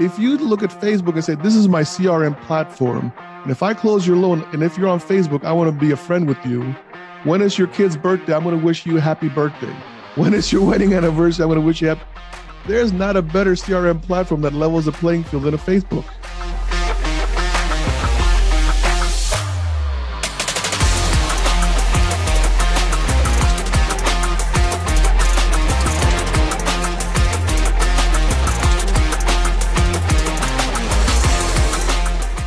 If you look at Facebook and say, This is my CRM platform, and if I close your loan, and if you're on Facebook, I want to be a friend with you. When is your kid's birthday? I'm going to wish you a happy birthday. When is your wedding anniversary? I'm going to wish you happy. There's not a better CRM platform that levels the playing field than a Facebook.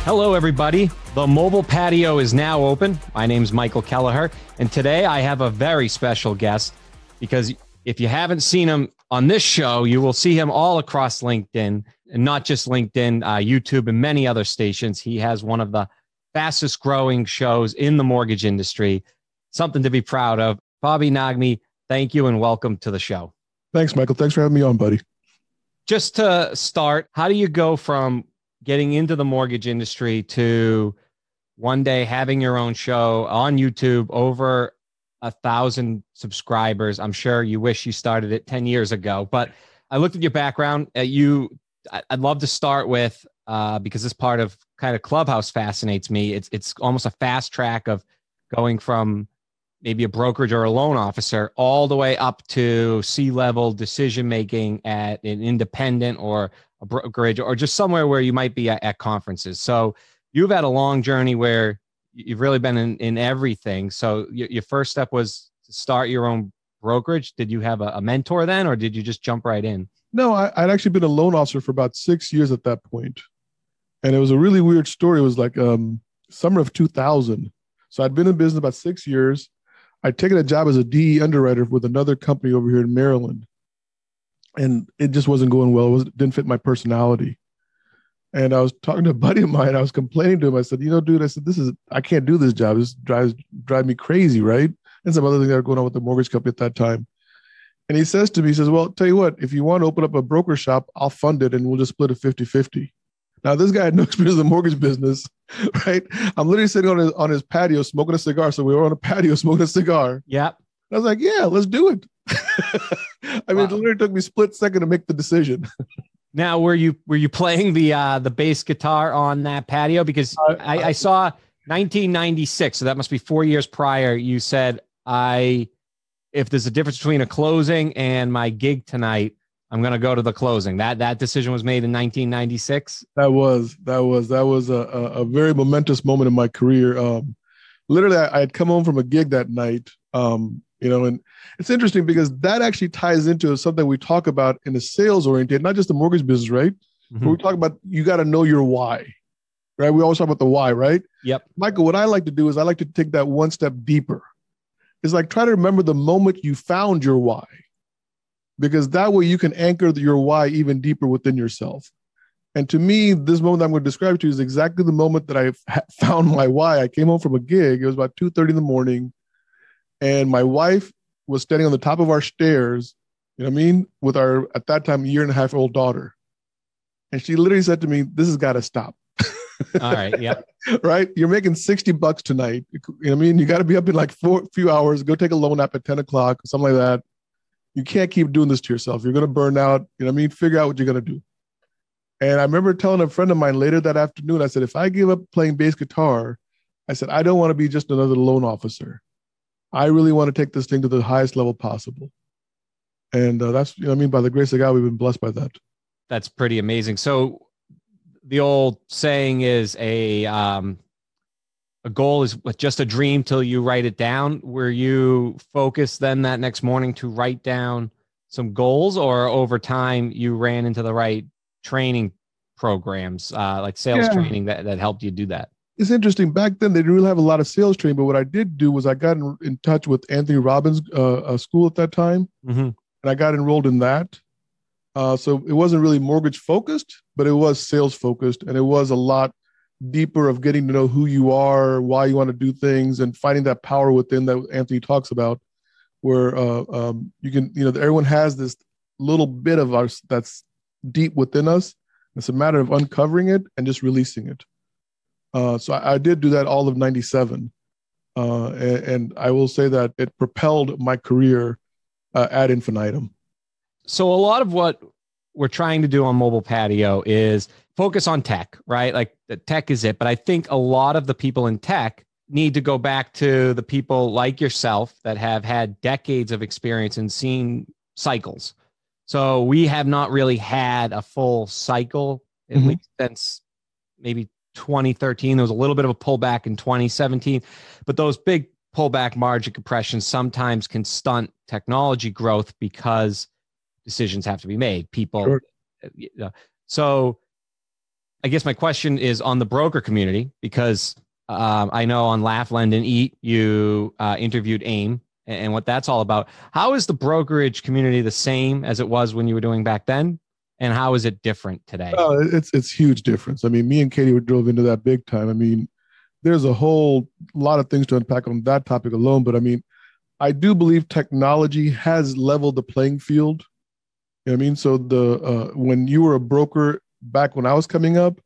Hello, everybody. The mobile patio is now open. My name is Michael Kelleher, and today I have a very special guest because if you haven't seen him on this show, you will see him all across LinkedIn and not just LinkedIn, uh, YouTube, and many other stations. He has one of the fastest growing shows in the mortgage industry. Something to be proud of. Bobby Nagmi, thank you and welcome to the show. Thanks, Michael. Thanks for having me on, buddy. Just to start, how do you go from getting into the mortgage industry to one day having your own show on YouTube over a thousand subscribers. I'm sure you wish you started it 10 years ago, but I looked at your background. Uh, you, I'd love to start with uh, because this part of kind of Clubhouse fascinates me. It's it's almost a fast track of going from maybe a brokerage or a loan officer all the way up to C level decision making at an independent or a brokerage or just somewhere where you might be at, at conferences. So you've had a long journey where you've really been in, in everything. So your, your first step was to start your own brokerage. Did you have a, a mentor then, or did you just jump right in? No, I, would actually been a loan officer for about six years at that point. And it was a really weird story. It was like um, summer of 2000. So I'd been in business about six years. I'd taken a job as a DE underwriter with another company over here in Maryland and it just wasn't going well. It was, didn't fit my personality. And I was talking to a buddy of mine. I was complaining to him. I said, "You know, dude, I said this is I can't do this job. This drives drive me crazy, right?" And some other things that were going on with the mortgage company at that time. And he says to me, he says, "Well, tell you what, if you want to open up a broker shop, I'll fund it, and we'll just split it 50-50. Now, this guy had no experience in the mortgage business, right? I'm literally sitting on his on his patio smoking a cigar. So we were on a patio smoking a cigar. Yep. I was like, "Yeah, let's do it." I mean, wow. it literally took me split second to make the decision. now, were you were you playing the uh, the bass guitar on that patio? Because uh, I, I saw 1996, so that must be four years prior. You said I, if there's a difference between a closing and my gig tonight, I'm going to go to the closing. That that decision was made in 1996. That was that was that was a, a, a very momentous moment in my career. Um, literally, I, I, had come home from a gig that night. Um, you know and it's interesting because that actually ties into something we talk about in the sales oriented not just the mortgage business right mm-hmm. we talk about you got to know your why right we always talk about the why right yep michael what i like to do is i like to take that one step deeper it's like try to remember the moment you found your why because that way you can anchor your why even deeper within yourself and to me this moment i'm going to describe to you is exactly the moment that i found my why i came home from a gig it was about 2.30 in the morning and my wife was standing on the top of our stairs, you know what I mean, with our at that time year and a half old daughter. And she literally said to me, This has got to stop. All right. Yeah. right. You're making 60 bucks tonight. You know what I mean? You got to be up in like four few hours, go take a loan app at 10 o'clock, something like that. You can't keep doing this to yourself. You're going to burn out. You know what I mean? Figure out what you're going to do. And I remember telling a friend of mine later that afternoon, I said, if I give up playing bass guitar, I said, I don't want to be just another loan officer. I really want to take this thing to the highest level possible. And uh, that's, you know, I mean, by the grace of God, we've been blessed by that. That's pretty amazing. So the old saying is a, um, a goal is just a dream till you write it down. Were you focused then that next morning to write down some goals or over time you ran into the right training programs, uh, like sales yeah. training that, that helped you do that? it's interesting. Back then, they didn't really have a lot of sales training, but what I did do was I got in, in touch with Anthony Robbins' uh, uh, school at that time, mm-hmm. and I got enrolled in that. Uh, so it wasn't really mortgage focused, but it was sales focused, and it was a lot deeper of getting to know who you are, why you want to do things, and finding that power within that Anthony talks about, where uh, um, you can, you know, everyone has this little bit of us that's deep within us. It's a matter of uncovering it and just releasing it. Uh, so I, I, did do that all of 97. Uh, and, and, I will say that it propelled my career uh, ad infinitum. So a lot of what we're trying to do on mobile patio is focus on tech, right? Like the tech is it. But I think a lot of the people in tech need to go back to the people like yourself that have had decades of experience and seen cycles. So we have not really had a full cycle, at mm-hmm. least since maybe 2013. There was a little bit of a pullback in 2017, but those big pullback margin compressions sometimes can stunt technology growth because decisions have to be made. People, sure. Uh, so I guess my question is on the broker community because um, I know on Laugh, Lend, and Eat you uh, interviewed AIME and, and what that's all about. How is the brokerage community the same as it was when you were doing back then? And how is it different today? Oh, it's it's huge difference. I mean, me and Katie drove into that big time. I mean, there's a whole lot of things to unpack on that topic alone. But I mean, I do believe technology has leveled the playing field. You know I mean? So the uh, when you were a broker back when I was coming up,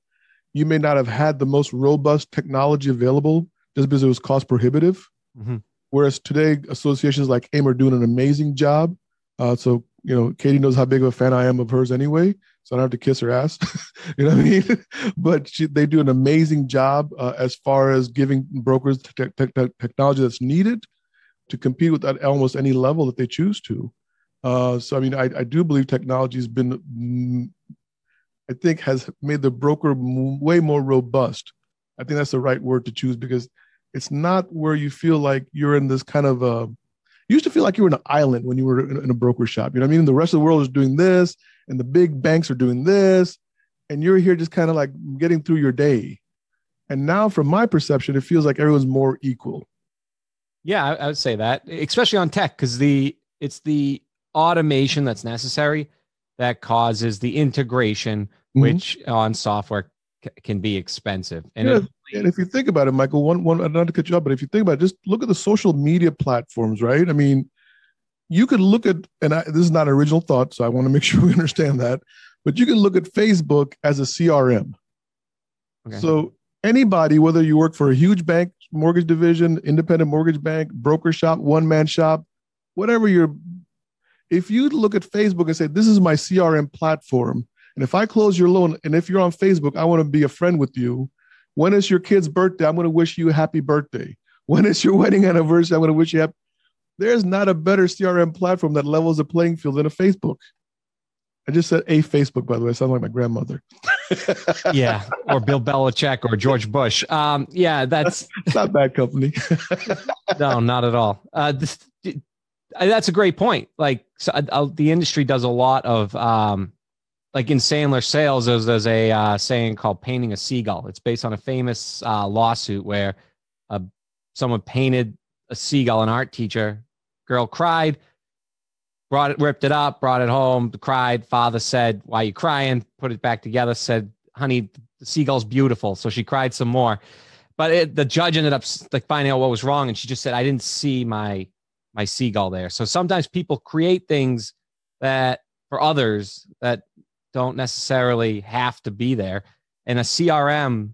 you may not have had the most robust technology available just because it was cost prohibitive. Mm-hmm. Whereas today, associations like AIME are doing an amazing job. Uh, so, you know, Katie knows how big of a fan I am of hers anyway. So I don't have to kiss her ass. you know what I mean? but she, they do an amazing job uh, as far as giving brokers te- te- te- technology that's needed to compete with at almost any level that they choose to. Uh, so, I mean, I, I do believe technology has been I think has made the broker way more robust. I think that's the right word to choose because it's not where you feel like you're in this kind of a. You used to feel like you were in an island when you were in, a broker shop. You know what I mean? The rest of the world is doing this, and the big banks are doing this, and you're here just kind of like getting through your day. And now, from my perception, it feels like everyone's more equal. Yeah, I, I would say that, especially on tech, because the it's the automation that's necessary that causes the integration, mm-hmm. which on software c- can be expensive. And, yeah, it, and if you think about it, Michael, one one not to cut you off, but if you think about it, just look at the social media platforms, right? I mean, you could look at, and I, this is not an original thought, so I want to make sure we understand that, but you can look at Facebook as a CRM. Okay. So anybody, whether you work for a huge bank, mortgage division, independent mortgage bank, broker shop, one man shop, whatever your if you look at Facebook and say, This is my CRM platform, and if I close your loan, and if you're on Facebook, I want to be a friend with you. When is your kid's birthday? I'm going to wish you a happy birthday. When is your wedding anniversary? I'm going to wish you happy. There's not a better CRM platform that levels the playing field than a Facebook. I just said a Facebook, by the way. I sound like my grandmother. yeah, or Bill Belichick or George Bush. Um, yeah, that's not bad company. no, not at all. Uh, this, that's a great point. Like so, uh, the industry does a lot of um, like in Sandler sales. There's, there's a uh, saying called "painting a seagull." It's based on a famous uh, lawsuit where uh, someone painted a seagull. An art teacher girl cried, brought it, ripped it up, brought it home, cried. Father said, "Why you crying?" Put it back together. Said, "Honey, the seagull's beautiful." So she cried some more. But it, the judge ended up like finding out what was wrong, and she just said, "I didn't see my my seagull there. So sometimes people create things that for others that don't necessarily have to be there. And a CRM,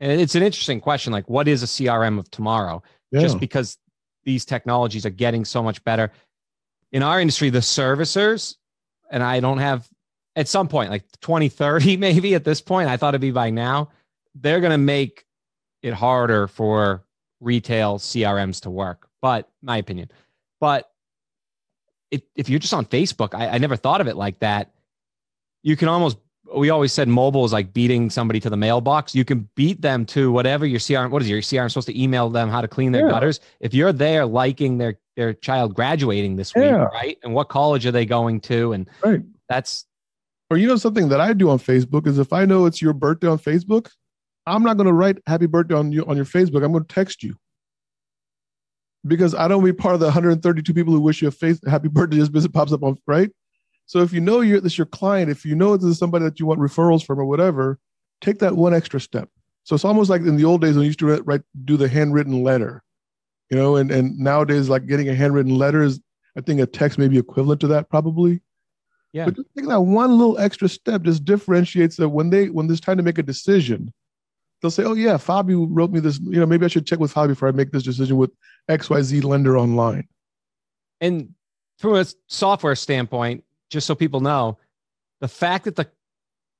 and it's an interesting question like, what is a CRM of tomorrow? Yeah. Just because these technologies are getting so much better. In our industry, the servicers, and I don't have at some point, like 2030, maybe at this point, I thought it'd be by now, they're going to make it harder for retail CRMs to work. But my opinion, but if, if you're just on Facebook, I, I never thought of it like that. You can almost we always said mobile is like beating somebody to the mailbox. You can beat them to whatever your CRM. What is your CRM supposed to email them how to clean their yeah. gutters? If you're there liking their their child graduating this week, yeah. right? And what college are they going to? And right. that's or you know something that I do on Facebook is if I know it's your birthday on Facebook, I'm not going to write happy birthday on you on your Facebook. I'm going to text you because I don't want to be part of the 132 people who wish you a face, happy birthday just because it pops up on right. So if you know you're this your client, if you know this is somebody that you want referrals from or whatever, take that one extra step. So it's almost like in the old days when you used to write, do the handwritten letter, you know, and and nowadays like getting a handwritten letter is I think a text may be equivalent to that probably. Yeah. But just take that one little extra step just differentiates that when they when there's time to make a decision, they'll say, "Oh yeah, Fabio wrote me this. You know, maybe I should check with Fabio before I make this decision with XYZ lender online." And from a software standpoint, just so people know, the fact that the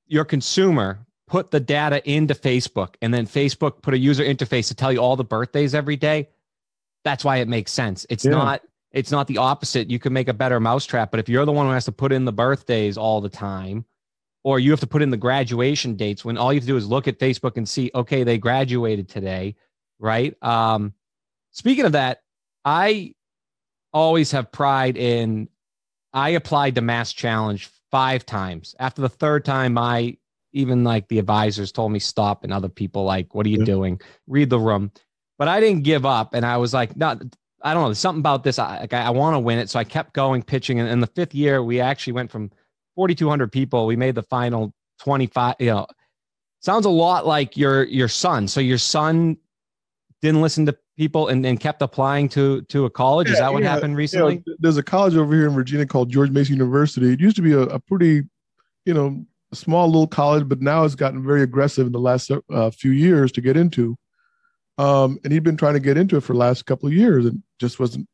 your consumer put the data into Facebook and then Facebook put a user interface to tell you all the birthdays every day, that's why it makes sense. It's yeah. not it's not the opposite. You can make a better mousetrap, but if you're the one who has to put in the birthdays all the time, or you have to put in the graduation dates when all you have to do is look at Facebook and see, okay, they graduated today, right? Um, speaking of that, I always have pride in I applied to Mass Challenge five times. After the third time, I even like the advisors told me stop, and other people like, "What are you yeah. doing? Read the room." But I didn't give up, and I was like, "No, I don't know. There's something about this. I, I, I want to win it. So I kept going pitching. And in the fifth year, we actually went from 4,200 people. We made the final 25. You know, sounds a lot like your your son. So your son didn't listen to people and, and kept applying to to a college. Yeah, Is that what yeah, happened recently? Yeah. There's a college over here in Virginia called George Mason University. It used to be a, a pretty, you know, small little college, but now it's gotten very aggressive in the last uh, few years to get into. Um, and he'd been trying to get into it for the last couple of years and just wasn't.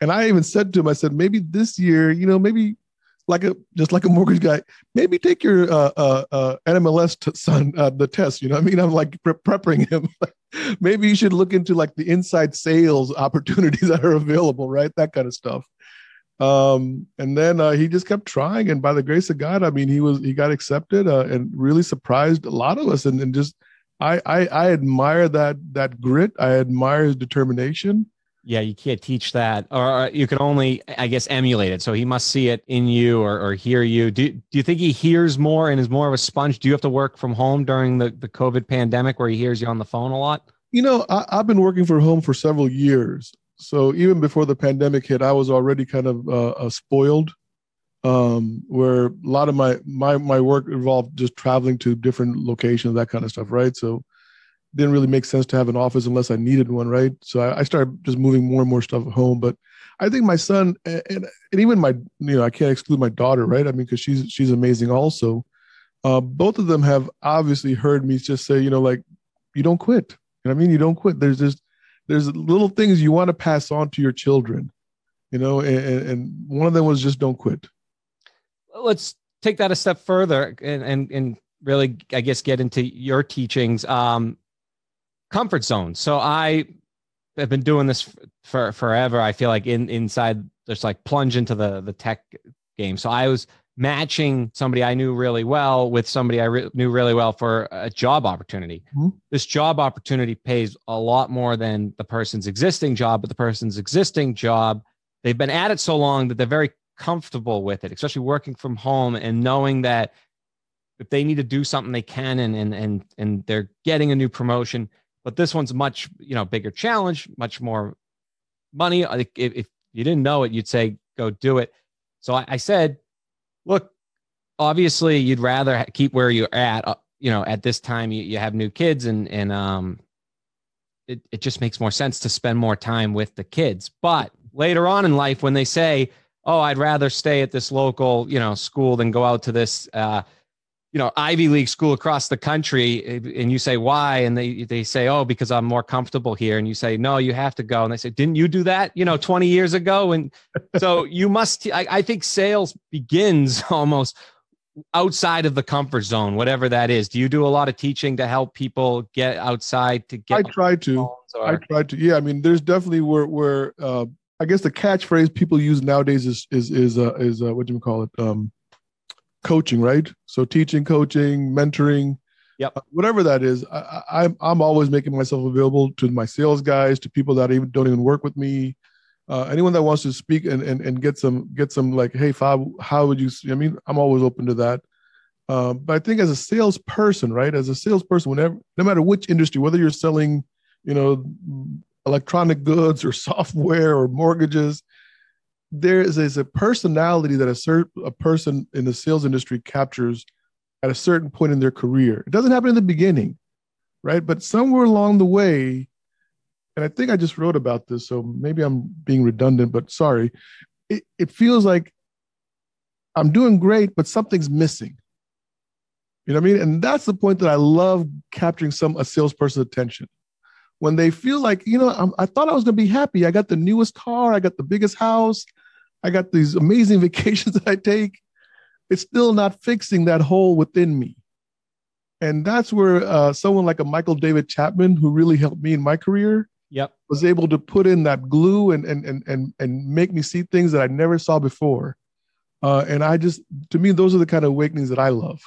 And I even said to him, I said, maybe this year, you know, maybe like a just like a mortgage guy, maybe take your uh, uh, uh, NMLS t- son uh, the test. You know, I mean, I'm like pre- prepping him. maybe you should look into like the inside sales opportunities that are available, right? That kind of stuff. Um, and then uh, he just kept trying, and by the grace of God, I mean, he was he got accepted uh, and really surprised a lot of us, and, and just I, I I admire that that grit. I admire his determination. Yeah, you can't teach that, or you can only, I guess, emulate it. So he must see it in you or, or hear you. Do Do you think he hears more and is more of a sponge? Do you have to work from home during the the COVID pandemic where he hears you on the phone a lot? You know, I, I've been working from home for several years. So even before the pandemic hit, I was already kind of uh, uh, spoiled um, where a lot of my my my work involved just traveling to different locations, that kind of stuff, right? So didn't really make sense to have an office unless I needed one, right? So I, I started just moving more and more stuff home. But I think my son and, and even my you know I can't exclude my daughter, right? I mean, because she's she's amazing also. Uh, both of them have obviously heard me just say, you know, like you don't quit. You know I mean? You don't quit. There's just there's little things you want to pass on to your children, you know, and, and one of them was just don't quit let's take that a step further and and, and really i guess get into your teachings um comfort zone so i have been doing this for forever i feel like in inside just like plunge into the the tech game so i was matching somebody i knew really well with somebody i re- knew really well for a job opportunity mm-hmm. this job opportunity pays a lot more than the person's existing job but the person's existing job they've been at it so long that they're very comfortable with it, especially working from home and knowing that if they need to do something, they can, and and and and they're getting a new promotion. But this one's much you know bigger challenge, much more money. If, if you didn't know it, you'd say go do it. So I, I said, look, obviously you'd rather keep where you're at. Uh, you know, at this time you, you have new kids, and and um, it it just makes more sense to spend more time with the kids. But later on in life, when they say oh, I'd rather stay at this local, you know, school than go out to this, uh, you know, Ivy League school across the country. And you say, why? And they, they say, oh, because I'm more comfortable here. And you say, no, you have to go. And they say, didn't you do that, you know, 20 years ago? And so you must, I, I think sales begins almost outside of the comfort zone, whatever that is. Do you do a lot of teaching to help people get outside to get? I try to. I try to. Yeah, I mean, there's definitely where where uh, I guess the catchphrase people use nowadays is is is uh, is uh, what do you call it? Um, coaching, right? So teaching, coaching, mentoring, yep, uh, whatever that is. I, I'm I'm always making myself available to my sales guys, to people that even don't even work with me, uh, anyone that wants to speak and, and and get some get some like, hey, Fab, how would you? I mean, I'm always open to that. Um, but I think as a salesperson, right? As a salesperson, whenever, no matter which industry, whether you're selling, you know, electronic goods or software or mortgages there is, is a personality that a certain a person in the sales industry captures at a certain point in their career. It doesn't happen in the beginning right? But somewhere along the way and i think i just wrote about this so maybe i'm being redundant but sorry. It, it feels like i'm doing great but something's missing. You know what i mean? And that's the point that i love capturing some a salesperson's attention. When they feel like, you know, I'm, i thought I was going to be happy. I got the newest car, I got the biggest house, I got these amazing vacations that I take. it's still not fixing that hole within me. And that's where uh, someone like a Michael David Chapman, who really helped me in my career, yep. was able to put in that glue and and and and and make me see things that I never saw before. Uh, and I just, to me, those are the kind of awakenings that I love.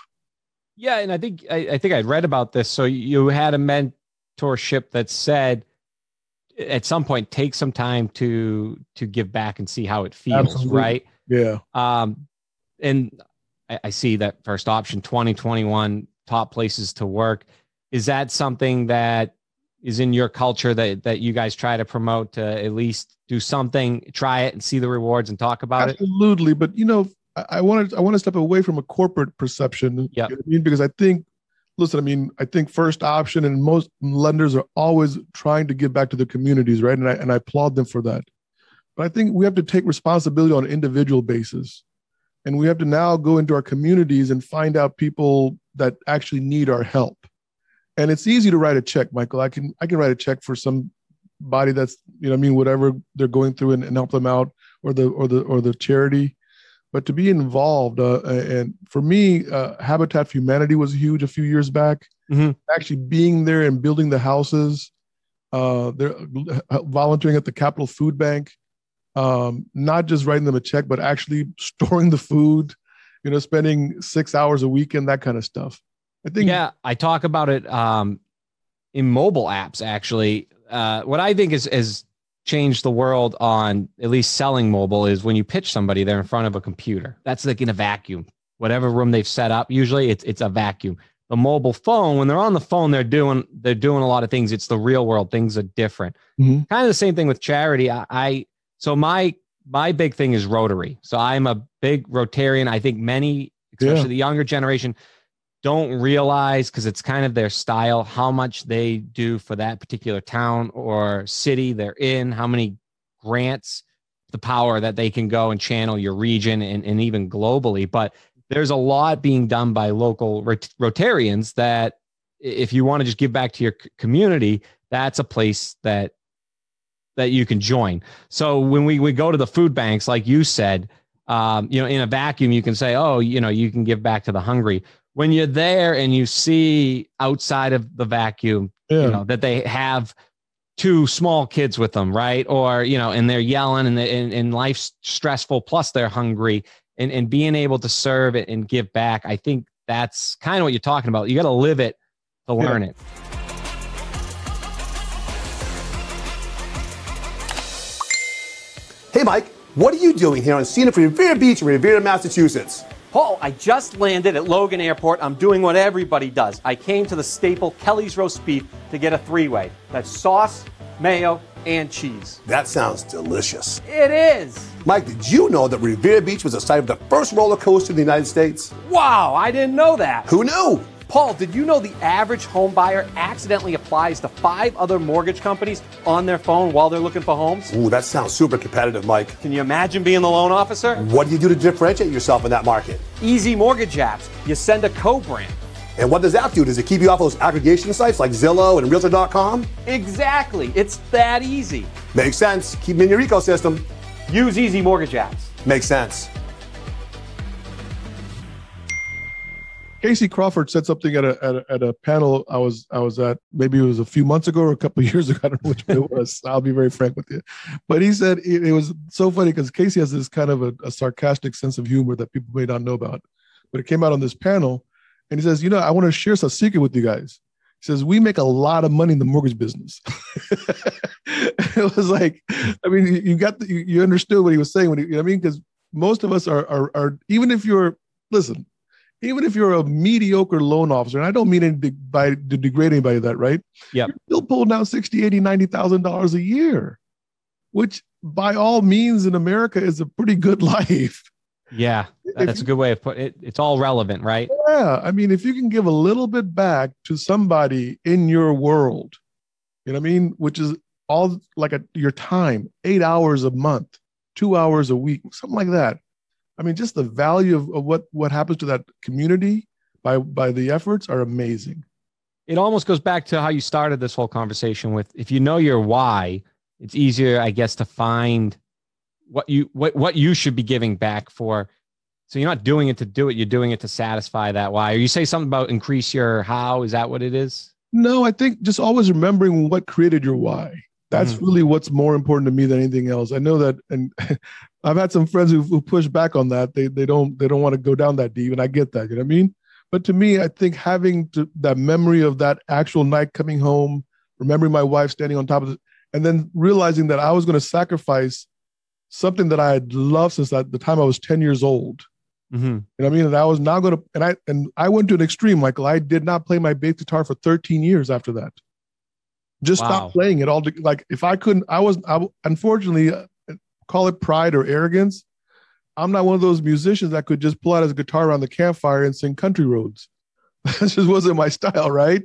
Yeah, and I think I, I think I'd read about this. So you had a mentorship that said at some point take some time to to give back and see how it feels, Absolutely. right? Yeah. Um, and I, I see that first option, 2021 top places to work. Is that something that is in your culture that that you guys try to promote to at least do something, try it and see the rewards and talk about Absolutely. it? Absolutely. But you know, I want to I want to step away from a corporate perception. Yeah. You know I mean, because I think, listen, I mean, I think first option and most lenders are always trying to give back to the communities, right? And I and I applaud them for that. But I think we have to take responsibility on an individual basis. And we have to now go into our communities and find out people that actually need our help. And it's easy to write a check, Michael. I can I can write a check for somebody that's, you know, I mean, whatever they're going through and, and help them out or the or the or the charity but to be involved uh, and for me uh, habitat for humanity was huge a few years back. Mm-hmm. actually being there and building the houses uh, they're uh, volunteering at the capital food bank um, not just writing them a check but actually storing the food you know spending six hours a week and that kind of stuff. I think yeah i talk about it um, in mobile apps actually. Uh, what i think is is changed the world on at least selling mobile is when you pitch somebody they're in front of a computer. That's like in a vacuum. Whatever room they've set up usually it's it's a vacuum. The mobile phone when they're on the phone they're doing they're doing a lot of things. It's the real world. Things are different. Mm-hmm. kind of the same thing with charity. I, I so my my big thing is rotary. So i'm a big rotarian. I think many especially yeah. the younger generation don't realize because it's kind of their style how much they do for that particular town or city they're in how many grants the power that they can go and channel your region and, and even globally. But there's a lot being done by local rot- rotarians that if you want to just give back to your community that's a place that that you can join. So when we, we go to the food banks like you said um, you know in a vacuum you can say oh you know you can give back to the hungry when you're there and you see outside of the vacuum, yeah. you know, that they have two small kids with them, right? Or, you know, and they're yelling and, and, and life's stressful, plus they're hungry and, and being able to serve it and give back. I think that's kind of what you're talking about. You got to live it to learn yeah. it. Hey, Mike, what are you doing here on scenic Revere Beach in Revere, Massachusetts? Paul, I just landed at Logan Airport. I'm doing what everybody does. I came to the staple Kelly's Roast Beef to get a three way. That's sauce, mayo, and cheese. That sounds delicious. It is. Mike, did you know that Revere Beach was the site of the first roller coaster in the United States? Wow, I didn't know that. Who knew? Paul, did you know the average home buyer accidentally applies to five other mortgage companies on their phone while they're looking for homes? Ooh, that sounds super competitive, Mike. Can you imagine being the loan officer? What do you do to differentiate yourself in that market? Easy mortgage apps. You send a co-brand. And what does that do? Does it keep you off those aggregation sites like Zillow and Realtor.com? Exactly. It's that easy. Makes sense. Keep them in your ecosystem. Use easy mortgage apps. Makes sense. Casey Crawford said something at a, at a, at a panel I was I was at maybe it was a few months ago or a couple years ago. I don't know which one it was. I'll be very frank with you. But he said it, it was so funny because Casey has this kind of a, a, sarcastic sense of humor that people may not know about. But it came out on this panel and he says you know I want to share some secret with you guys. He says we make a lot of money in the mortgage business. It was like I mean you got the, you, you understood what he was saying when he, you know what I mean? Because most of us are, are are even if you're listen even if you're a mediocre loan officer, and I don't mean by to degrade anybody that, right? Yeah. You're still pulling down 60, 80, 90,000 dollars a year, which by all means in America is a pretty good life. Yeah. That's you, a good way of putting it. It's all relevant, right? Yeah. I mean, if you can give a little bit back to somebody in your world, you know what I mean? Which is all like a, your time, eight hours a month, two hours a week, something like that I mean, just the value of, of what what happens to that community by by the efforts are amazing. It almost goes back to how you started this whole conversation with if you know your why, it's easier, I guess, to find what you what what you should be giving back for So you're not doing it to do it. You're doing it to satisfy that why. Or you say something about increase your how. Is that what it is? No, I think just always remembering what created your why. That's mm-hmm. really what's more important to me than anything else. I know that, and I've had some friends who, who push back on that. They they don't they don't want to go down that deep, and I get that. You know what I mean? But to me, I think having to, that memory of that actual night coming home, remembering my wife standing on top of it, and then realizing that I was going to sacrifice something that I had loved since that, the time I was ten years old Mm-hmm. You know what I mean? And I was not going to, and I and I went to an extreme, Michael. I did not play my bass guitar for 13 years after that. Just wow. stopped playing it all. Like if I couldn't, I was, I unfortunately uh, call it pride or arrogance. I'm not one of those musicians that could just pull out his guitar around the campfire and sing country roads. that just wasn't my style, right?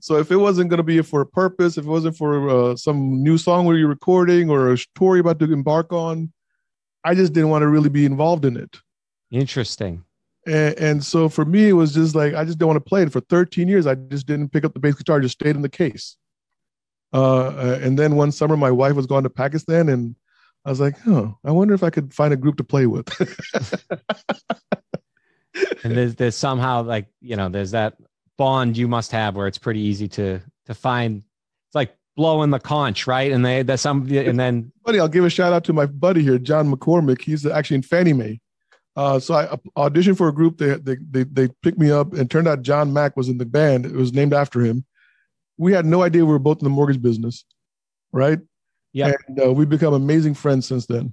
So if it wasn't going to be for a purpose, if it wasn't for uh, some new song where you're recording or a story about to embark on, I just didn't want to really be involved in it. Interesting. And, and, so for me, it was just like I just didn't want to play it. For 13 years, I just didn't pick up the bass guitar, just stayed in the case. Uh, uh, and then one summer, my wife was going to Pakistan, and I was like, "Oh, I wonder if I could find a group to play with." and there's there's somehow like you know there's that bond you must have where it's pretty easy to to find. It's like blowing the conch, right? And they that's some and then. Buddy, I'll give a shout out to my buddy here, John McCormick. He's actually in Fannie Mae uh, so I auditioned for a group. They, they they they picked me up, and turned out John Mack was in the band. It was named after him. We had no idea we were both in the mortgage business, right? Yeah, and uh, we've become amazing friends since then.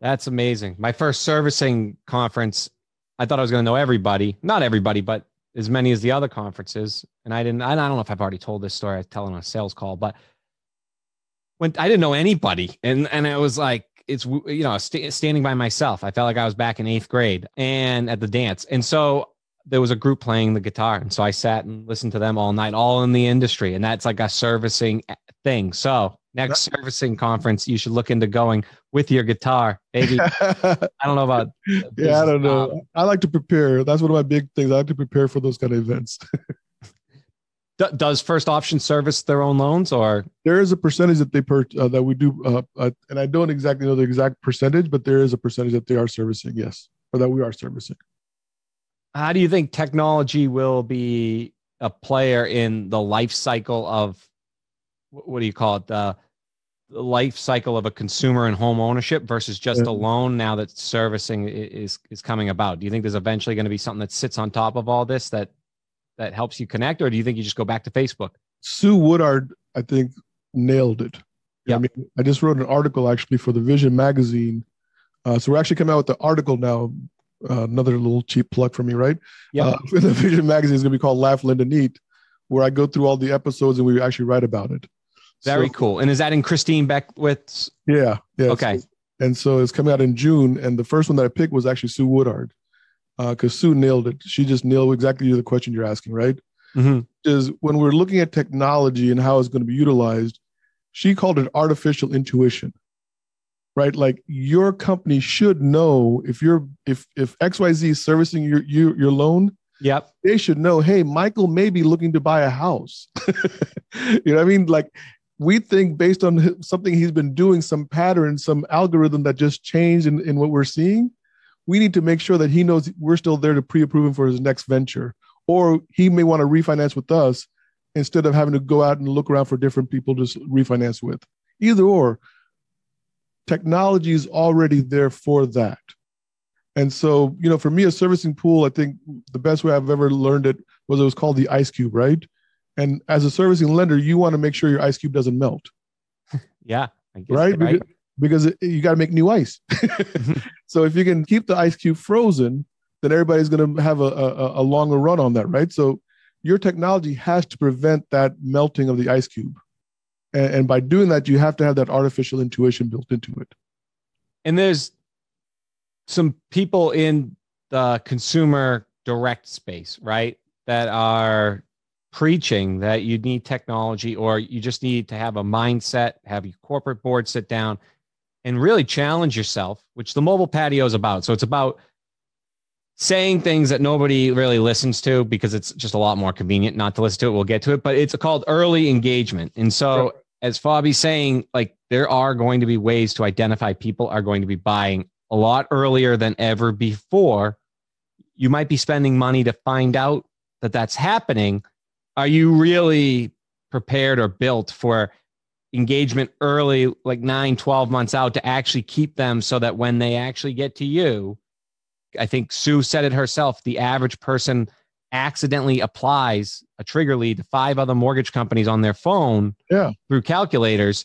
That's amazing. My first servicing conference, I thought I was going to know everybody. Not everybody, but as many as the other conferences. And I didn't. I don't know if I've already told this story. I was telling on a sales call, but when I didn't know anybody, and and it was like it's you know st- standing by myself. I felt like I was back in eighth grade and at the dance, and so there was a group playing the guitar, and so I sat and listened to them all night, all in the industry, and that's like a servicing thing. So next servicing conference, you should look into going with your guitar, maybe. I don't know about. yeah, I don't know. Um, I like to prepare. That's one of my big things. I like to prepare for those kind of events. does First Option service their own loans, or there is a percentage that they per uh, that we do, uh, uh, and I don't exactly know the exact percentage, but there is a percentage that they are servicing, yes, or that we are servicing. How do you think technology will be a player in the life cycle of what do you call it the, the life cycle of a consumer and home ownership versus just yeah. a loan now that servicing is is coming about? Do you think there's eventually going to be something that sits on top of all this that that helps you connect, or do you think you just go back to Facebook? Sue Woodard, I think, nailed it. Yeah, I mean, I just wrote an article actually for the Vision magazine. Uh, so we're actually coming out with the article now. Uh, another little cheap plug for me, right? Yeah. Uh, the Vision magazine is going to be called Laugh, Lend and Eat, where I go through all the episodes and we actually write about it. Very so, cool. And is that in Christine Beckwith's? Yeah. Yeah. Okay. So, and so it's coming out in June, and the first one that I picked was actually Sue Woodard because uh, Sue nailed it. She just nailed exactly the question you're asking, right? Mm-hmm. Is when we're looking at technology and how it's going to be utilized, she called it artificial intuition, right? Like your company should know if you're if if XYZ is servicing your your, your loan. Yep. They should know, hey, Michael may be looking to buy a house. you know what I mean? Like we think based on something he's been doing, some pattern, some algorithm that just changed in, in what we're seeing, we need to make sure that he knows we're still there to pre-approve him for his next venture. Or he may want to refinance with us instead of having to go out and look around for different people to refinance with. Either or technology is already there for that. And so you know for me a servicing pool i think the best way i've ever learned it was it was called the ice cube right and as a servicing lender you want to make sure your ice cube doesn't melt yeah right? right because it, you got to make new ice. Mm-hmm. so if you can keep the ice cube frozen, then everybody's going to have a, a, a, longer run on that, right? So your technology has to prevent that melting of the ice cube. And, and by doing that, you have to have that artificial intuition built into it. And there's some people in the consumer direct space, right? That are preaching that you need technology or you just need to have a mindset, have your corporate board sit down and really challenge yourself, which the mobile patio is about. So it's about saying things that nobody really listens to because it's just a lot more convenient not to listen to it. We'll get to it, but it's called early engagement. And so, right. as Fabi's saying, like there are going to be ways to identify people are going to be buying a lot earlier than ever before. You might be spending money to find out that that's happening. Are you really prepared or built for engagement early, like nine, 12 months out, to actually keep them so that when they actually get to you, I think Sue said it herself the average person accidentally applies a trigger lead to five other mortgage companies on their phone Yeah. through calculators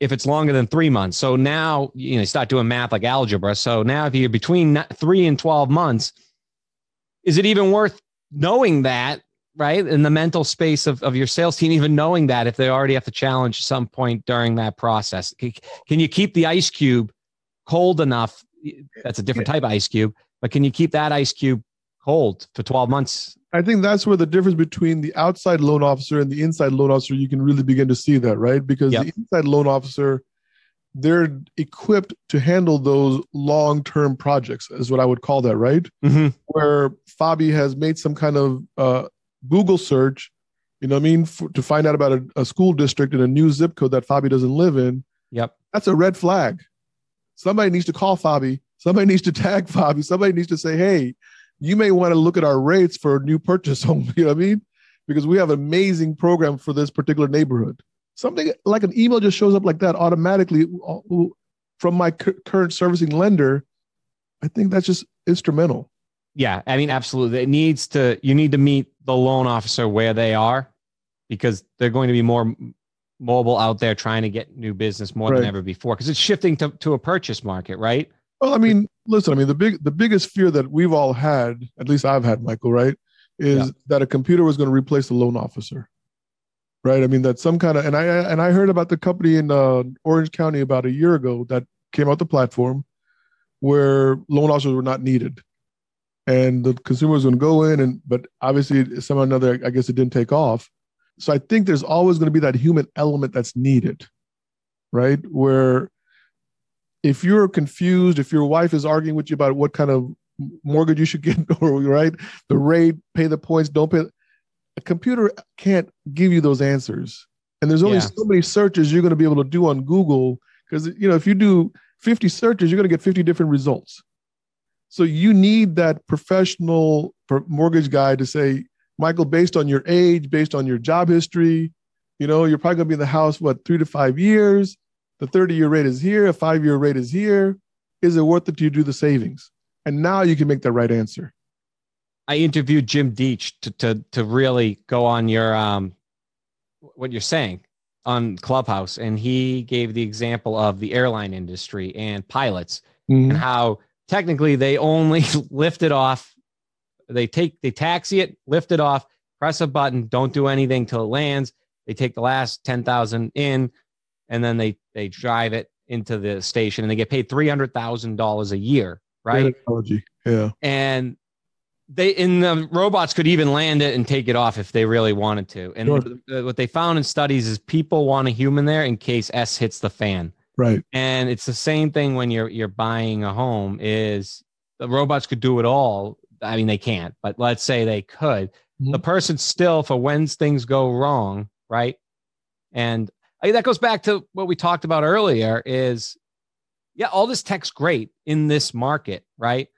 if it's longer than three months. So now you know start doing math like algebra. So now if you're between three and twelve months, is it even worth knowing that? Right in the mental space of, of your sales team, even knowing that if they already have to challenge some point during that process, can you keep the ice cube cold enough? That's a different type of ice cube, but can you keep that ice cube cold for 12 months I think that's where the difference between the outside loan officer and the inside loan officer, you can really begin to see that, right? Because Yep. the inside loan officer, they're equipped to handle those long term projects, is what I would call that, right? mm-hmm. Where Fabi has made some kind of uh, Google search, you know what I mean, for, to find out about a, a school district in a new zip code that Fabi doesn't live in. yep That's a red flag. Somebody needs to call Fabi. Somebody needs to tag Fabi. Somebody needs to say, hey, you may want to look at our rates for a new purchase home. You know what I mean? Because we have an amazing program for this particular neighborhood. Something like an email just shows up like that automatically uh, from my cu- current servicing lender. I think that's just instrumental. Yeah, I mean, absolutely. It needs to. You need to meet the loan officer where they are, because they're going to be more mobile out there trying to get new business more than ever before. Because it's shifting to, to a purchase market, right? Well, I mean, listen, I mean, the big, the biggest fear that we've all had, at least I've had, Michael, right, is Yeah. that a computer was going to replace the loan officer, right? I mean, that some kind of, and I and I heard about the company in uh, Orange County about a year ago that came out the platform where loan officers were not needed, and the consumer was going to go in, and but obviously somehow or another, I guess it didn't take off. So I think there's always going to be that human element that's needed, right? Where if you're confused, if your wife is arguing with you about what kind of mortgage you should get, or right, the rate, pay the points, don't pay, a computer can't give you those answers. And there's only Yeah. so many searches you're going to be able to do on Google because you know if you do 50 searches, you're going to get 50 different results. So you need that professional mortgage guy to say, Michael, based on your age, based on your job history, you know, you're probably going to be in the house what three to five years the 30 year rate is here, a five year rate is here. Is it worth it to do the savings? And now you can make the right answer. I interviewed Jim Deitch to to to really go on your um what you're saying on Clubhouse, and he gave the example of the airline industry and pilots Mm-hmm. and how technically they only lift it off. They take they taxi it, lift it off, press a button, don't do anything till it lands. They take the last ten thousand in, and then they they drive it into the station, and they get paid three hundred thousand dollars a year, right? Great analogy. Yeah. and they in the robots could even land it and take it off if they really wanted to. And Sure. what they found in studies is people want a human there in case S hits the fan. Right. And it's the same thing when you're you're buying a home is the robots could do it all. I mean they can't, but let's say they could. Mhm. The person still for when things go wrong, right? And I, that goes back to what we talked about earlier is yeah, all this tech's great in this market, right?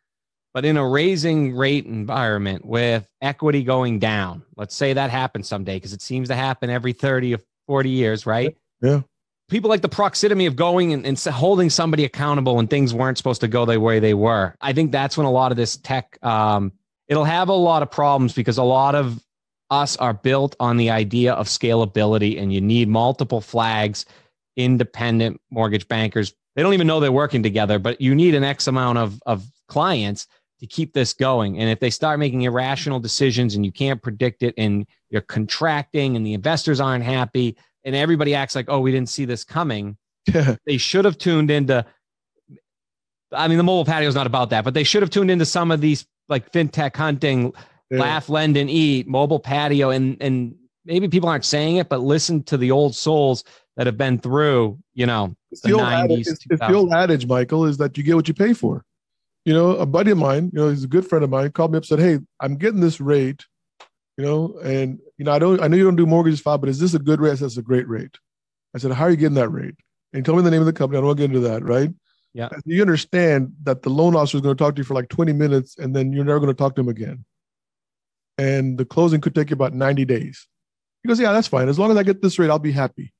But in a raising rate environment with equity going down, let's say that happens someday because it seems to happen every 30 or 40 years, right? Yeah. People like the proximity of going and, and holding somebody accountable when things weren't supposed to go the way they were. I think that's when a lot of this tech, um, it'll have a lot of problems because a lot of us are built on the idea of scalability and you need multiple flags, independent mortgage bankers. They don't even know they're working together, but you need an X amount of, of clients to keep this going. And if they start making irrational decisions and you can't predict it and you're contracting and the investors aren't happy and everybody acts like, oh, we didn't see this coming, they should have tuned into. I mean, the mobile patio is not about that, but they should have tuned into some of these like fintech hunting, Yeah. laugh, lend, and eat, mobile patio, and and maybe people aren't saying it, but listen to the old souls that have been through, you know, It's the the, old adage, it's, it's the old adage, Michael, is that you get what you pay for. You know, a buddy of mine, you know, he's a good friend of mine, called me up, said, Hey, I'm getting this rate, you know, and you know, I don't I know you don't do mortgages file, but is this a good rate? I said, it's a great rate. I said, How are you getting that rate? And he told me the name of the company. I don't want to get into that, right? Yeah. You understand that the loan officer is going to talk to you for like 20 minutes and then you're never going to talk to him again. And the closing could take you about 90 days. He goes, Yeah, that's fine. As long as I get this rate, I'll be happy.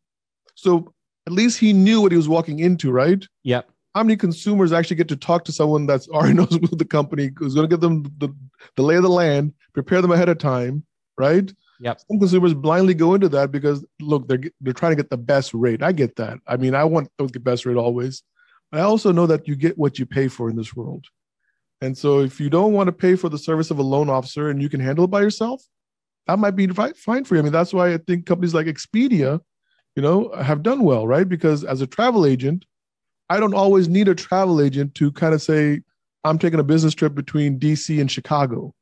So at least he knew what he was walking into, right? Yeah. How many consumers actually get to talk to someone that's already knows the company, who's going to give them the, the lay of the land, prepare them ahead of time, right? Yep. Some consumers blindly go into that because look, they're they're trying to get the best rate. I get that. I mean, I want the best rate always. I also know that you get what you pay for in this world. And so if you don't want to pay for the service of a loan officer and you can handle it by yourself, that might be fine for you. I mean, that's why I think companies like Expedia, you know, have done well, right? Because as a travel agent, I don't always need a travel agent to kind of say, I'm taking a business trip between DC and Chicago.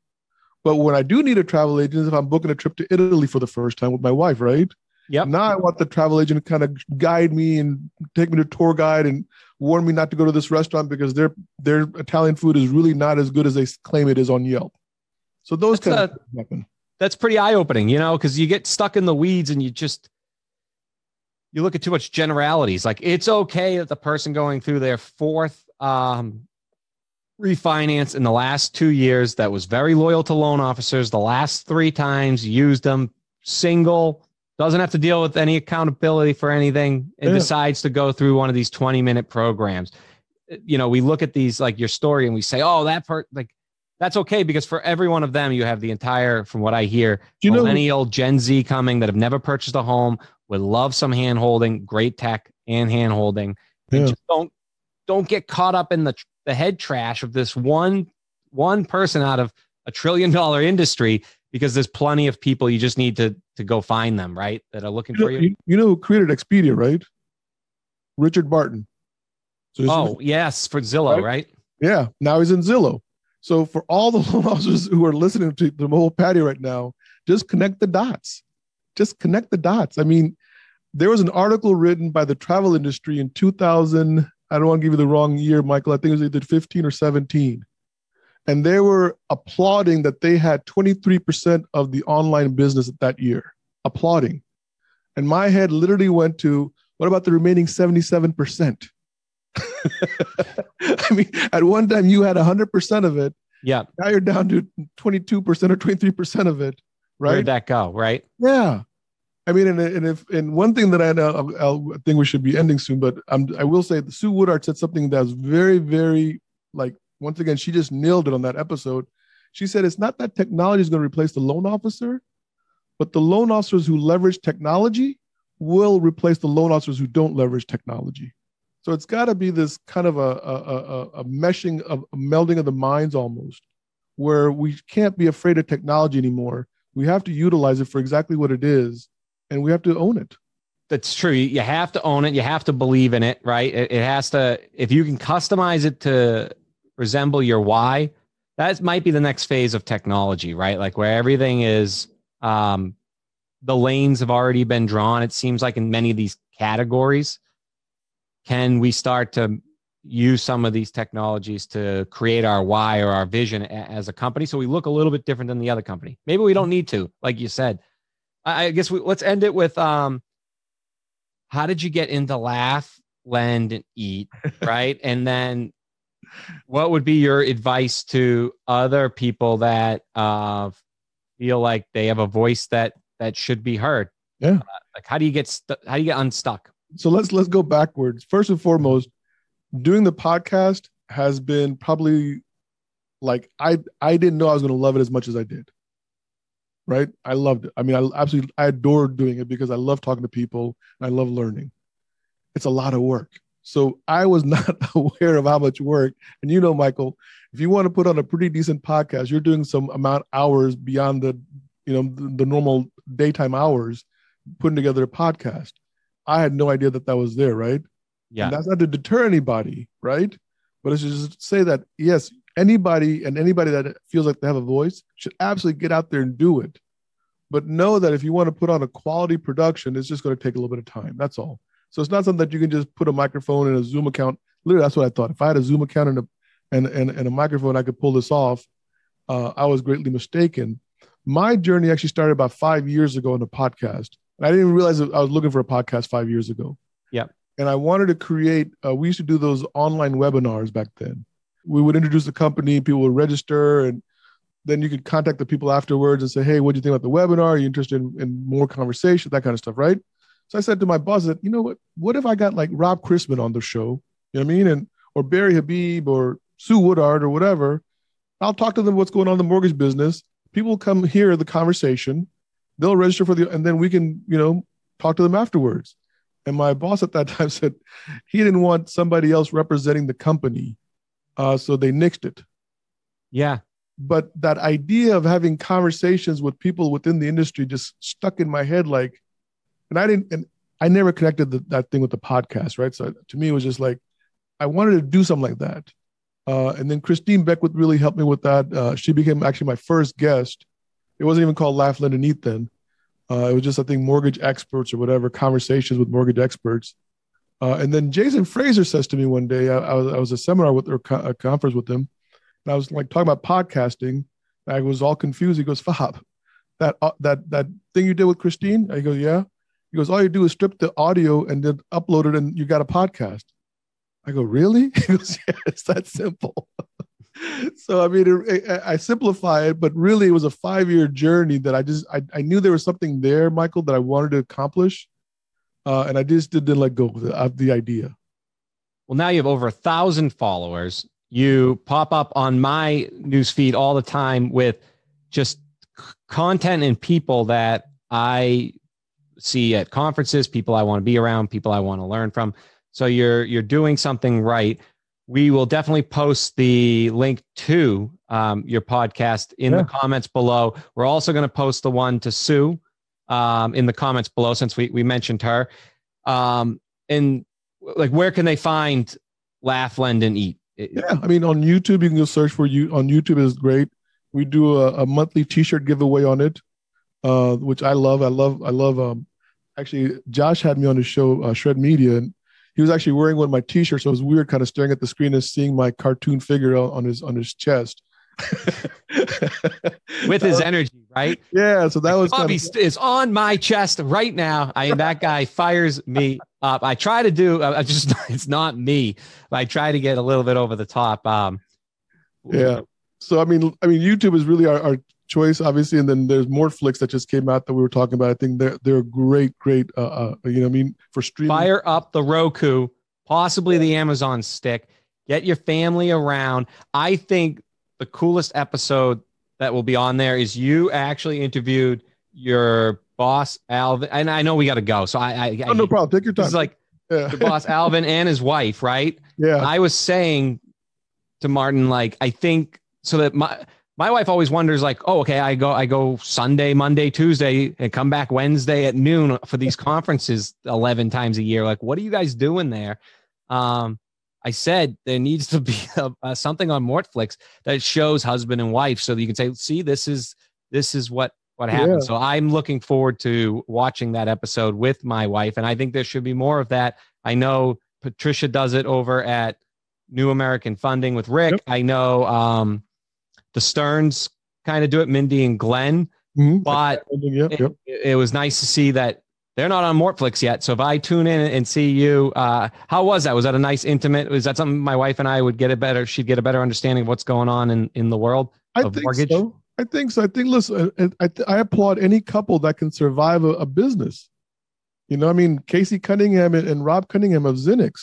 But when I do need a travel agent, is if I'm booking a trip to Italy for the first time with my wife, right? Yep. Now I want the travel agent to kind of guide me and take me to tour guide and warn me not to go to this restaurant because their their Italian food is really not as good as they claim it is on Yelp. So those That's kind a- of things happen. That's pretty eye opening, you know, because you get stuck in the weeds and you just you look at too much generalities. Like it's okay that the person going through their fourth um, refinance in the last two years that was very loyal to loan officers. The last three times used them single, doesn't have to deal with any accountability for anything, and Yeah. decides to go through one of these twenty minute programs. You know, we look at these like your story and we say, oh, that part like. That's okay because for every one of them, you have the entire, from what I hear, Do you know millennial Gen Z coming that have never purchased a home, would love some hand holding, great tech and hand holding. And Yeah. just don't don't get caught up in the the head trash of this one one person out of a trillion dollar industry because there's plenty of people you just need to to go find them, right? That are looking you know, for you. you, know who created Expedia, right? Richard Barton. So Oh, yes, for Zillow, Right? right? Yeah, now he's in Zillow. So for all the loan officers who are listening to the mobile patio right now, just connect the dots. Just connect the dots. I mean, there was an article written by the travel industry in 2000. I don't want to give you the wrong year, Michael. I think it was either 15 or 17. And they were applauding that they had 23% of the online business that year. Applauding. And my head literally went to, what about the remaining 77%? I mean, at one time you had 100% of it. Yeah. Now you're down to 22% or 23% of it, right? Where'd that go? Right. Yeah. I mean, and, and if and one thing that I know, I'll, I think we should be ending soon, but I'm, I will say Sue Woodard said something that was very, very like once again, she just nailed it on that episode. She said it's not that technology is going to replace the loan officer, but the loan officers who leverage technology will replace the loan officers who don't leverage technology. So it's got to be this kind of a, a, a, a meshing of a melding of the minds almost, where we can't be afraid of technology anymore. We have to utilize it for exactly what it is, and we have to own it. That's true. You have to own it. You have to believe in it, right? It, has to, if you can customize it to resemble your why, that might be the next phase of technology, right? Like where everything is, um, the lanes have already been drawn. It seems like in many of these categories, can we start to use some of these technologies to create our why or our vision as a company so we look a little bit different than the other company maybe we don't need to like you said i, guess we, let's end it with um how did you get into laugh lend and eat right and then what would be your advice to other people that uh feel like they have a voice that that should be heard Yeah. Uh, like how do you get stu- how do you get unstuck So let's let's go backwards. First and foremost, doing the podcast has been probably like I I didn't know I was going to love it as much as I did. Right? I loved it. I mean, I absolutely I adored doing it because I love talking to people and I love learning. It's a lot of work. So I was not aware of how much work. And you know, Michael, if you want to put on a pretty decent podcast, you're doing some amount hours beyond the you know the, the normal daytime hours putting together a podcast. I had no idea that that was there, right? yeah And that's not to deter anybody, right? But it's just to say that yes, anybody and anybody that feels like they have a voice should absolutely get out there and do it. But know that if you want to put on a quality production, it's just going to take a little bit of time. That's all. So it's not something that you can just put a microphone and a Zoom account. Literally, that's what I thought. If I had a Zoom account and a and and, and a microphone, I could pull this off. Uh, I was greatly mistaken. My journey actually started about five years ago in a podcast. And I didn't even realize I was looking for a podcast five years ago. Yep. and I wanted to create. Uh, we used to do those online webinars back then. We would introduce the company, people would register, and then you could contact the people afterwards and say, "Hey, what do you think about the webinar? Are you interested in, in more conversation? That kind of stuff, right?" So I said to my boss that, you know what? What if I got like Rob Chrisman on the show? You know what I mean? And or Barry Habib or Sue Woodard or whatever. I'll talk to them what's going on in the mortgage business. People come hear the conversation. They'll register for the, and then we can, you know, talk to them afterwards. And my boss at that time said he didn't want somebody else representing the company. Uh, so they nixed it. Yeah. But that idea of having conversations with people within the industry just stuck in my head like, and I didn't, and I never connected the, that thing with the podcast, right? So to me, it was just like, I wanted to do something like that. Uh, and then Christine Beckwith really helped me with that. Uh, she became actually my first guest. It wasn't even called Laugh, Lend, and Eat then. Uh, it was just, I think, mortgage experts or whatever, conversations with mortgage experts. Uh, and then Jason Fraser says to me one day, I, I, was, I was a seminar with or a conference with him, and I was like talking about podcasting. I was all confused. He goes, Fab, that uh, that that thing you did with Christine? I go, yeah. He goes, all you do is strip the audio and then upload it, and you got a podcast. I go, really? He goes, yeah, it's that simple. so I mean, it, I simplify it, but really, it was a five-year journey that I just I, I knew there was something there, Michael, that I wanted to accomplish, uh, and I just didn't let go of the, of the idea. Well, now you have over a thousand followers. You pop up on my newsfeed all the time with just content and people that I see at conferences, people I want to be around, people I want to learn from. So you're you're doing something right. We will definitely post the link to um, your podcast in yeah. the comments below. We're also going to post the one to Sue um, in the comments below since we we mentioned her. Um, and like, where can they find Laugh, Lend, and Eat? Yeah, I mean, on YouTube you can go search for you. On YouTube is great. We do a, a monthly T-shirt giveaway on it, uh, which I love. I love. I love. Um, actually, Josh had me on his show, uh, Shred Media, and he was actually wearing one of my t-shirts so it was weird kind of staring at the screen and seeing my cartoon figure on his on his chest with his energy right yeah so that was Bobby kind of, is on my chest right now i mean that guy fires me up i try to do i just it's not me i try to get a little bit over the top um yeah so i mean i mean youtube is really our, our choice, obviously, and then there's Mortflix that just came out that we were talking about. I think they're they're great, great. Uh, uh you know, I mean, for streaming. Fire up the Roku, possibly the Amazon stick. Get your family around. I think the coolest episode that will be on there is you actually interviewed your boss Alvin, and I know we got to go, so I, I, oh, no problem. Take your time. It's like yeah. the boss Alvin and his wife, right? Yeah. I was saying to Martin, like, I think so that my my wife always wonders like oh okay i go i go sunday monday tuesday and come back wednesday at noon for these conferences 11 times a year like what are you guys doing there um i said there needs to be a, a, something on mortflix that shows husband and wife so that you can say see this is this is what what happened yeah. so i'm looking forward to watching that episode with my wife and i think there should be more of that i know patricia does it over at new american funding with rick yep. i know um the Stearns kind of do it, Mindy and Glenn. Mm-hmm. But yep, yep. It, it, was nice to see that they're not on Mortflix yet. So if I tune in and see you, uh, how was that? Was that a nice intimate? Was that something my wife and I would get a better? She'd get a better understanding of what's going on in in the world I of mortgage. So. I think so. I think listen, I, I, applaud any couple that can survive a, a, business. You know, I mean, Casey Cunningham and, and Rob Cunningham of XINNIX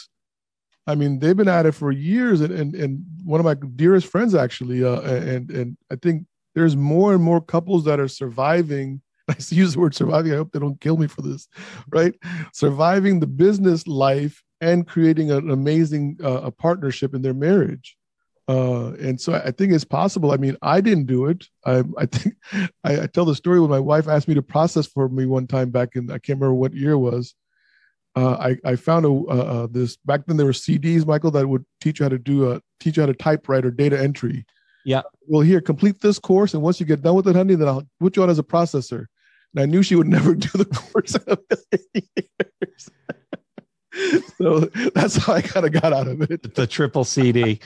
I mean, they've been at it for years, and and, and one of my dearest friends actually, uh, and and I think there's more and more couples that are surviving. I use the word surviving. I hope they don't kill me for this, right? Surviving the business life and creating an amazing uh, a partnership in their marriage. Uh, and so I think it's possible. I mean, I didn't do it. I, I think I, I, tell the story when my wife asked me to process for me one time back in I can't remember what year it was, uh, I, I found a this back then there were CDs, Michael, that would teach you how to do a teach you how to typewrite or data entry. Yeah. Well, here, complete this course, and once you get done with it, honey, then I'll put you on as a processor. And I knew she would never do the course. so that's how I kind of got out of it. The triple CD.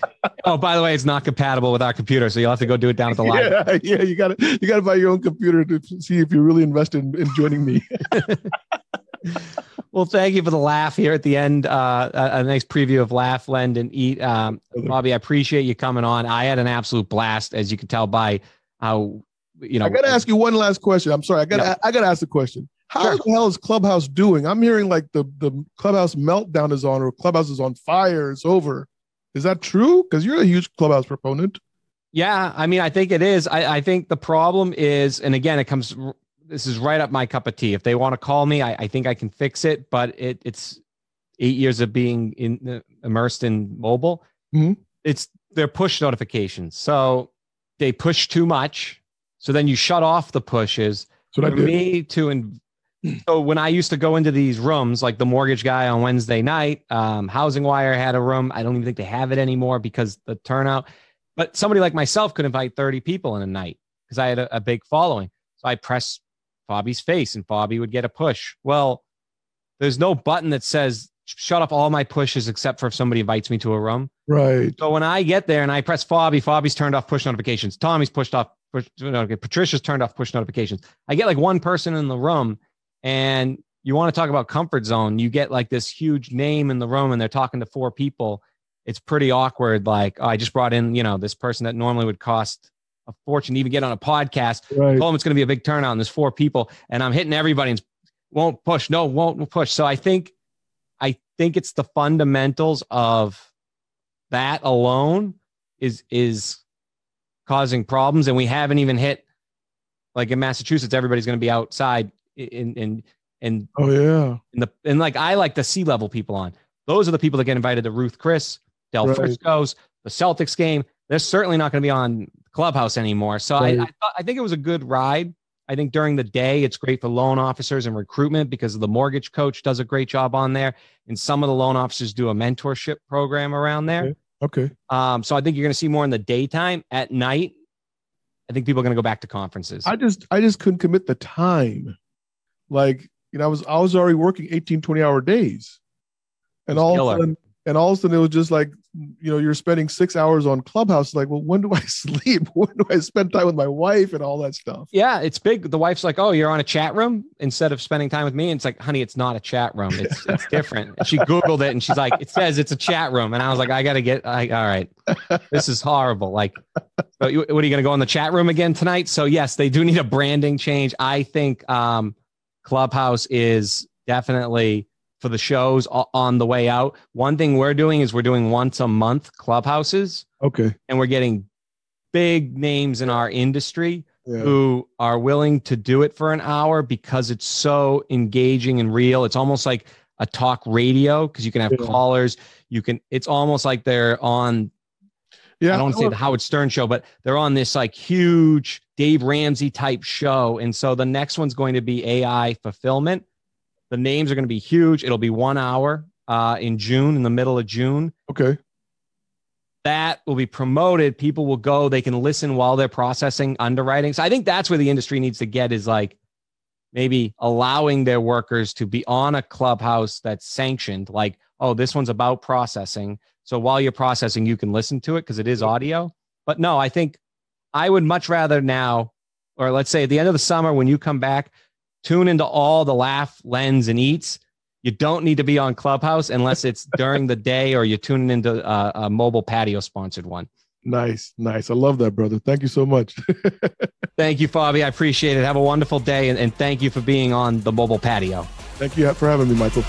oh, by the way, it's not compatible with our computer, so you'll have to go do it down at the library. Yeah, yeah, you got to you got to buy your own computer to see if you're really invested in, in joining me. Well, thank you for the laugh here at the end. Uh, a, a nice preview of Laugh, Lend, and Eat. Um, Bobby, I appreciate you coming on. I had an absolute blast, as you can tell by how you know. I got to ask you one last question. I'm sorry. I got. Yeah. I got to ask the question. How Sure. the hell is Clubhouse doing? I'm hearing like the the Clubhouse meltdown is on, or Clubhouse is on fire. It's over. Is that true? Because you're a huge Clubhouse proponent. Yeah, I mean, I think it is. I, I think the problem is, and again, it comes. This is right up my cup of tea. If they want to call me, I, I think I can fix it. But it, it's eight years of being in immersed in mobile. Mhm. It's their push notifications. So they push too much. So then you shut off the pushes. That's what I for me to in, so when I used to go into these rooms, like the mortgage guy on Wednesday night, um, Housing Wire had a room. I don't even think they have it anymore because the turnout. But somebody like myself could invite 30 people in a night because I had a, a big following. So I press Bobby's face and Bobby would get a push. Well, there's no button that says shut off all my pushes except for if somebody invites me to a room. Right. So when I get there and I press Fobby, Fobby's turned off push notifications. Tommy's pushed off push. Patricia's turned off push notifications. I get like one person in the room and you want to talk about comfort zone. You get like this huge name in the room and they're talking to four people. It's pretty awkward. Like, oh, I just brought in, you know, this person that normally would cost a fortune to even get on a podcast. Right. Told them it's going to be a big turnout and there's four people and I'm hitting everybody and won't push. No, won't push. So I think, I think it's the fundamentals of that alone is is causing problems and we haven't even hit like in massachusetts everybody's going to be outside in in in Oh yeah. in the and like i like the C-level people on those are the people that get invited to ruth chris del Right. frisco's the celtics game they're certainly not going to be on clubhouse anymore so Right. I, I thought i think it was a good ride i think during the day it's great for loan officers and recruitment because the mortgage coach does a great job on there and some of the loan officers do a mentorship program around there Okay. Okay. um, so I think you're going to see more in the daytime. At night, I think people are going to go back to conferences. I just I just couldn't commit the time. Like, you know, I was I was already working 18, 20 hour days. And all killer. of a sudden, and all of a sudden it was just like, you know, you're spending six hours on Clubhouse. Like, well, when do I sleep? When do I spend time with my wife and all that stuff? yeah, it's big. The wife's like, "Oh, you're on a chat room instead of spending time with me." And it's like, "Honey, it's not a chat room. It's it's different." And she googled it and she's like, "It says it's a chat room." And I was like, "I got to get. I, all right, this is horrible." Like, what are you going to go in the chat room again tonight? So yes, they do need a branding change. I think um, Clubhouse is definitely for the shows on the way out. One thing we're doing is we're doing once a month clubhouses. Okay. and we're getting big names in our industry Yeah. who are willing to do it for an hour because it's so engaging and real. It's almost like a talk radio because you can have Yeah. callers. You can. It's almost like they're on. Yeah. I don't want to say the Howard Stern show, but they're on this like huge Dave Ramsey type show. And so the next one's going to be AI fulfillment. The names are going to be huge. It'll be one hour uh, in June, in the middle of June. Okay. that will be promoted. People will go. They can listen while they're processing underwriting. So i think that's where the industry needs to get is like maybe allowing their workers to be on a clubhouse that's sanctioned like oh this one's about processing. So while you're processing you can listen to it because it is audio. But no i think i would much rather now or let's say at the end of the summer when you come back tune into all the laugh lend and eats you don't need to be on Clubhouse unless it's during the day or you're tuning into uh, a mobile patio sponsored one. Nice. Nice. I love that, brother. Thank you so much. Thank you, Fabi. I appreciate it. Have a wonderful day and, and thank you for being on the mobile patio. Thank you for having me, Michael.